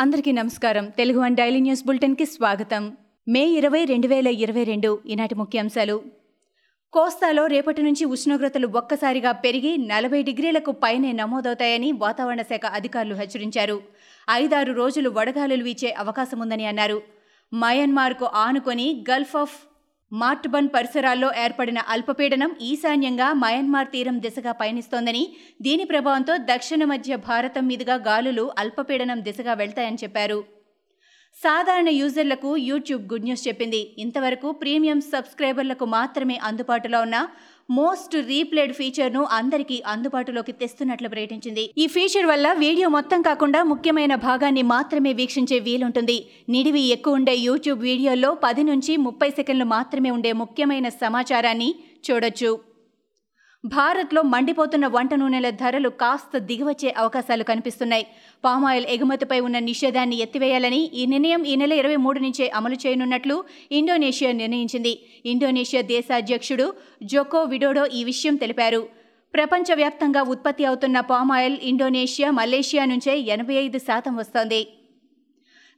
అందరికీ నమస్కారం. Telugu one daily news బులెటిన్కి స్వాగతం. మే ఇరవై రెండు వేల ఇరవై రెండు ఈనాటి ముఖ్యాంశాలు. కోస్తాలో రేపటి నుంచి ఉష్ణోగ్రతలు ఒక్కసారిగా పెరిగి నలభై డిగ్రీలకు పైనే నమోదవుతాయని వాతావరణ శాఖ అధికారులు హెచ్చరించారు. ఐదారు రోజులు వడగాలులు వీచే అవకాశముందని అన్నారు. మయన్మార్కు ఆనుకొని గల్ఫ్ ఆఫ్ మార్ట్బన్ పరిసరాల్లో ఏర్పడిన అల్పపీడనం ఈశాన్యంగా మయన్మార్ తీరం దిశగా పయనిస్తోందని దీని ప్రభావంతో దక్షిణ మధ్య భారతం మీదుగా గాలులు అల్పపీడనం దిశగా వెళ్తాయని చెప్పారు. సాధారణ యూజర్లకు యూట్యూబ్ గుడ్ న్యూస్ చెప్పింది. ఇంతవరకు ప్రీమియం సబ్స్క్రైబర్లకు మాత్రమే అందుబాటులో ఉన్న మోస్ట్ రీప్లేడ్ ఫీచర్ను అందరికీ అందుబాటులోకి తెస్తున్నట్లు ప్రకటించింది. ఈ ఫీచర్ వల్ల వీడియో మొత్తం కాకుండా ముఖ్యమైన భాగాన్ని మాత్రమే వీక్షించే వీలుంటుంది. నిడివి ఎక్కువ ఉండే యూట్యూబ్ వీడియోల్లో పది నుంచి ముప్పై సెకండ్లు మాత్రమే ఉండే ముఖ్యమైన సమాచారాన్ని చూడొచ్చు. భారత్లో మండిపోతున్న వంట నూనెల ధరలు కాస్త దిగివచ్చే అవకాశాలు కనిపిస్తున్నాయి. పామాయిల్ ఎగుమతిపై ఉన్న నిషేధాన్ని ఎత్తివేయాలని ఈ నిర్ణయం ఈ నెల ఇరవై మూడు నుంచే అమలు చేయనున్నట్లు ఇండోనేషియా నిర్ణయించింది. ఇండోనేషియా దేశాధ్యక్షుడు జోకో విడోడో ఈ విషయం తెలిపారు. ప్రపంచవ్యాప్తంగా ఉత్పత్తి అవుతున్న పామాయిల్ ఇండోనేషియా మలేషియా నుంచే ఎనభై ఐదు శాతం వస్తోంది.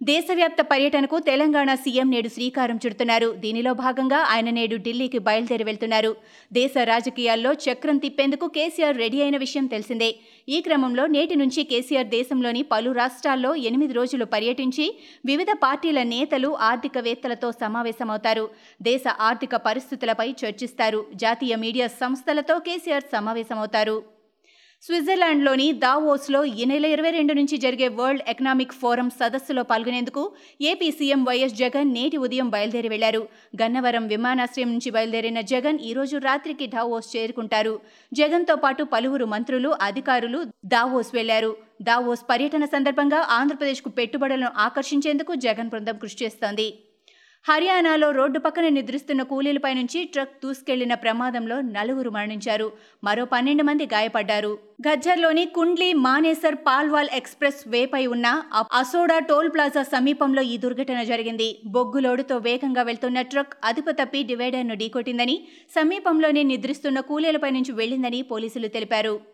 దేశవ్యాప్త పర్యటనకు తెలంగాణ సీఎం నేడు శ్రీకారం చుడుతున్నారు. దీనిలో భాగంగా ఆయన నేడు ఢిల్లీకి బయలుదేరి వెళ్తున్నారు. దేశ రాజకీయాల్లో చక్రం తిప్పేందుకు కేసీఆర్ రెడీ అయిన విషయం తెలిసిందే. ఈ క్రమంలో నేటి నుంచి కేసీఆర్ దేశంలోని పలు రాష్ట్రాల్లో ఎనిమిది రోజులు పర్యటించి వివిధ పార్టీల నేతలు ఆర్థికవేత్తలతో సమావేశమవుతారు. దేశ ఆర్థిక పరిస్థితులపై చర్చిస్తారు. జాతీయ మీడియా సంస్థలతో కేసీఆర్ సమావేశమవుతారు. స్విట్జర్లాండ్లోని దావోస్లో ఈ నెల ఇరవై రెండు నుంచి జరిగే వరల్డ్ ఎకనామిక్ ఫోరం సదస్సులో పాల్గొనేందుకు ఏపీ సీఎం వైఎస్ జగన్ నేటి ఉదయం బయలుదేరి వెళ్ళారు. గన్నవరం విమానాశ్రయం నుంచి బయలుదేరిన జగన్ ఈరోజు రాత్రికి దావోస్ చేరుకుంటారు. జగన్తో పాటు పలువురు మంత్రులు అధికారులు దావోస్ వెళ్ళారు. దావోస్ పర్యటన సందర్భంగా ఆంధ్రప్రదేశ్కు పెట్టుబడులను ఆకర్షించేందుకు జగన్ బృందం కృషి చేస్తోంది. హర్యానాలో రోడ్డు పక్కన నిద్రిస్తున్న కూలీలపై నుంచి ట్రక్ దూసుకెళ్ళిన ప్రమాదంలో నలుగురు మరణించారు. మరో పన్నెండు మంది గాయపడ్డారు. గజ్జర్లోని కుండ్లీ మానేసర్ పాల్వాల్ ఎక్స్ప్రెస్ వేపై ఉన్న అసోడా టోల్ ప్లాజా సమీపంలో ఈ దుర్ఘటన జరిగింది. బొగ్గులోడుతో వేగంగా వెళ్తున్న ట్రక్ అదుపు తప్పి డివైడర్ను ఢీకొట్టిందని సమీపంలోనే నిద్రిస్తున్న కూలీలపై నుంచి వెళ్ళిందని పోలీసులు తెలిపారు.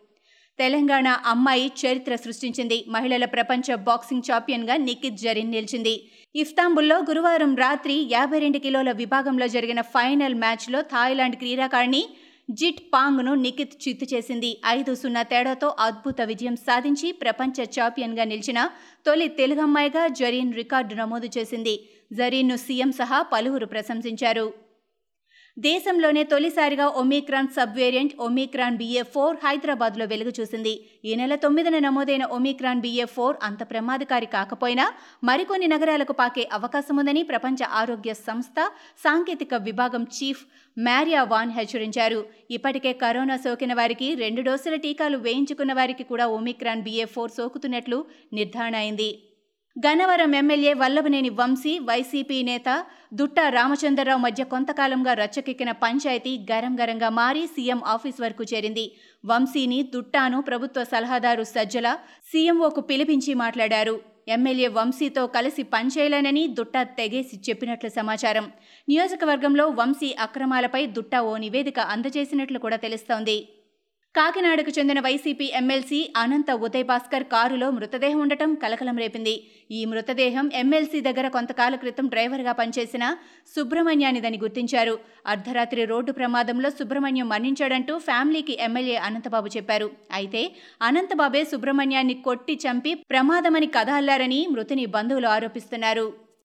తెలంగాణ అమ్మాయి చరిత్ర సృష్టించింది. మహిళల ప్రపంచ బాక్సింగ్ ఛాంపియన్గా నిఖిత్ జరీన్ నిలిచింది. ఇస్తాంబుల్లో గురువారం రాత్రి యాభై రెండు కిలోల విభాగంలో జరిగిన ఫైనల్ మ్యాచ్లో థాయిలాండ్ క్రీడాకారిణి జిట్ పాంగ్ను నిఖిత్ చిత్తు చేసింది. ఐదు సున్నా తేడాతో అద్భుత విజయం సాధించి ప్రపంచ ఛాంపియన్గా నిలిచిన తొలి తెలుగమ్మాయిగా జరీన్ రికార్డు నమోదు చేసింది. జరీన్ను సీఎం సహా పలువురు ప్రశంసించారు. దేశంలోనే తొలిసారిగా omicron sub variant omicron BA four హైదరాబాద్లో వెలుగు చూసింది ఈ నెల తొమ్మిదిన నమోదైన ఒమిక్రాన్ బిఏ ఫోర్ అంత ప్రమాదకారి కాకపోయినా మరికొన్ని నగరాలకు పాకే అవకాశముందని ప్రపంచ ఆరోగ్య సంస్థ సాంకేతిక విభాగం చీఫ్ మ్యారియా వాన్ హెచ్చరించారు. ఇప్పటికే కరోనా సోకిన వారికి రెండు డోసుల టీకాలు వేయించుకున్న వారికి కూడా ఒమిక్రాన్ బిఏ ఫోర్ సోకుతున్నట్లు నిర్ధారణ అయింది. గన్నవరం ఎమ్మెల్యే వల్లభనేని వంశీ వైసీపీ నేత దుట్టా రామచంద్రరావు మధ్య కొంతకాలంగా రచ్చకెక్కిన పంచాయతీ గరం గరంగా మారి సీఎం ఆఫీస్ వరకు చేరింది. వంశీని దుట్టాను ప్రభుత్వ సలహాదారు సజ్జల సీఎంఓకు పిలిపించి మాట్లాడారు. ఎమ్మెల్యే వంశీతో కలిసి పనిచేయలేనని దుట్టా తెగేసి చెప్పినట్లు సమాచారం. నియోజకవర్గంలో వంశీ అక్రమాలపై దుట్టా ఓ నివేదిక అందజేసినట్లు కూడా తెలుస్తోంది. కాకినాడకు చెందిన వైసీపీ ఎమ్మెల్సీ అనంత ఉదయ్ భాస్కర్ కారులో మృతదేహం ఉండటం కలకలం రేపింది. ఈ మృతదేహం ఎమ్మెల్సీ దగ్గర కొంతకాల క్రితం డ్రైవర్గా పనిచేసిన సుబ్రహ్మణ్యానిదని గుర్తించారు. అర్ధరాత్రి రోడ్డు ప్రమాదంలో సుబ్రహ్మణ్యం మరణించాడంటూ ఫ్యామిలీకి ఎమ్మెల్యే అనంతబాబు చెప్పారు. అయితే అనంతబాబే సుబ్రహ్మణ్యాన్ని కొట్టి చంపి ప్రమాదమని కథ అల్లారని మృతిని బంధువులు ఆరోపిస్తున్నారు.